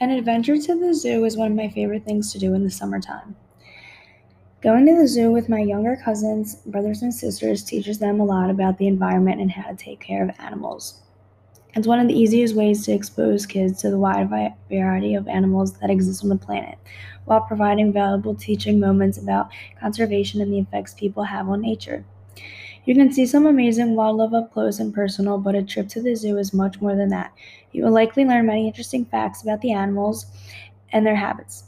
An adventure to the zoo is one of my favorite things to do in the summertime. Going to the zoo with my younger cousins, brothers, and sisters teaches them a lot about the environment and how to take care of animals. It's one of the easiest ways to expose kids to the wide variety of animals that exist on the planet, while providing valuable teaching moments about conservation and the effects people have on nature. You can see some amazing wildlife up close and personal, but a trip to the zoo is much more than that. You will likely learn many interesting facts about the animals and their habits.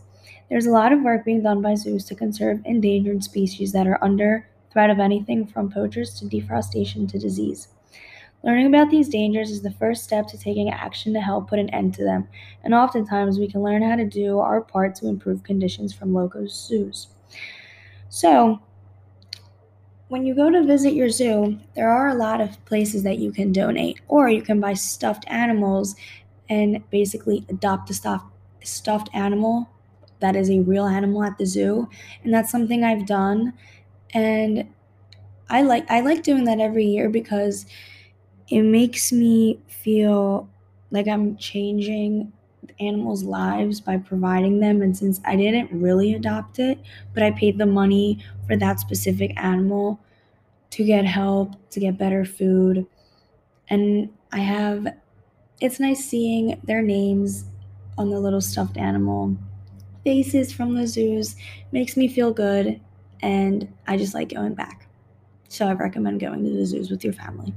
There's a lot of work being done by zoos to conserve endangered species that are under threat of anything from poachers to deforestation to disease. Learning about these dangers is the first step to taking action to help put an end to them, and oftentimes we can learn how to do our part to improve conditions from local zoos. So, when you go to visit your zoo, there are a lot of places that you can donate, or you can buy stuffed animals and basically adopt a stuffed, stuffed animal that is a real animal at the zoo. And that's something I've done. And I like I like doing that every year because it makes me feel like I'm changing animals' lives by providing them. And since I didn't really adopt it, but I paid the money for that specific animal to get help, to get better food. And I have, it's nice seeing their names on the little stuffed animal. Faces from the zoos makes me feel good, and I just like going back. So I recommend going to the zoos with your family.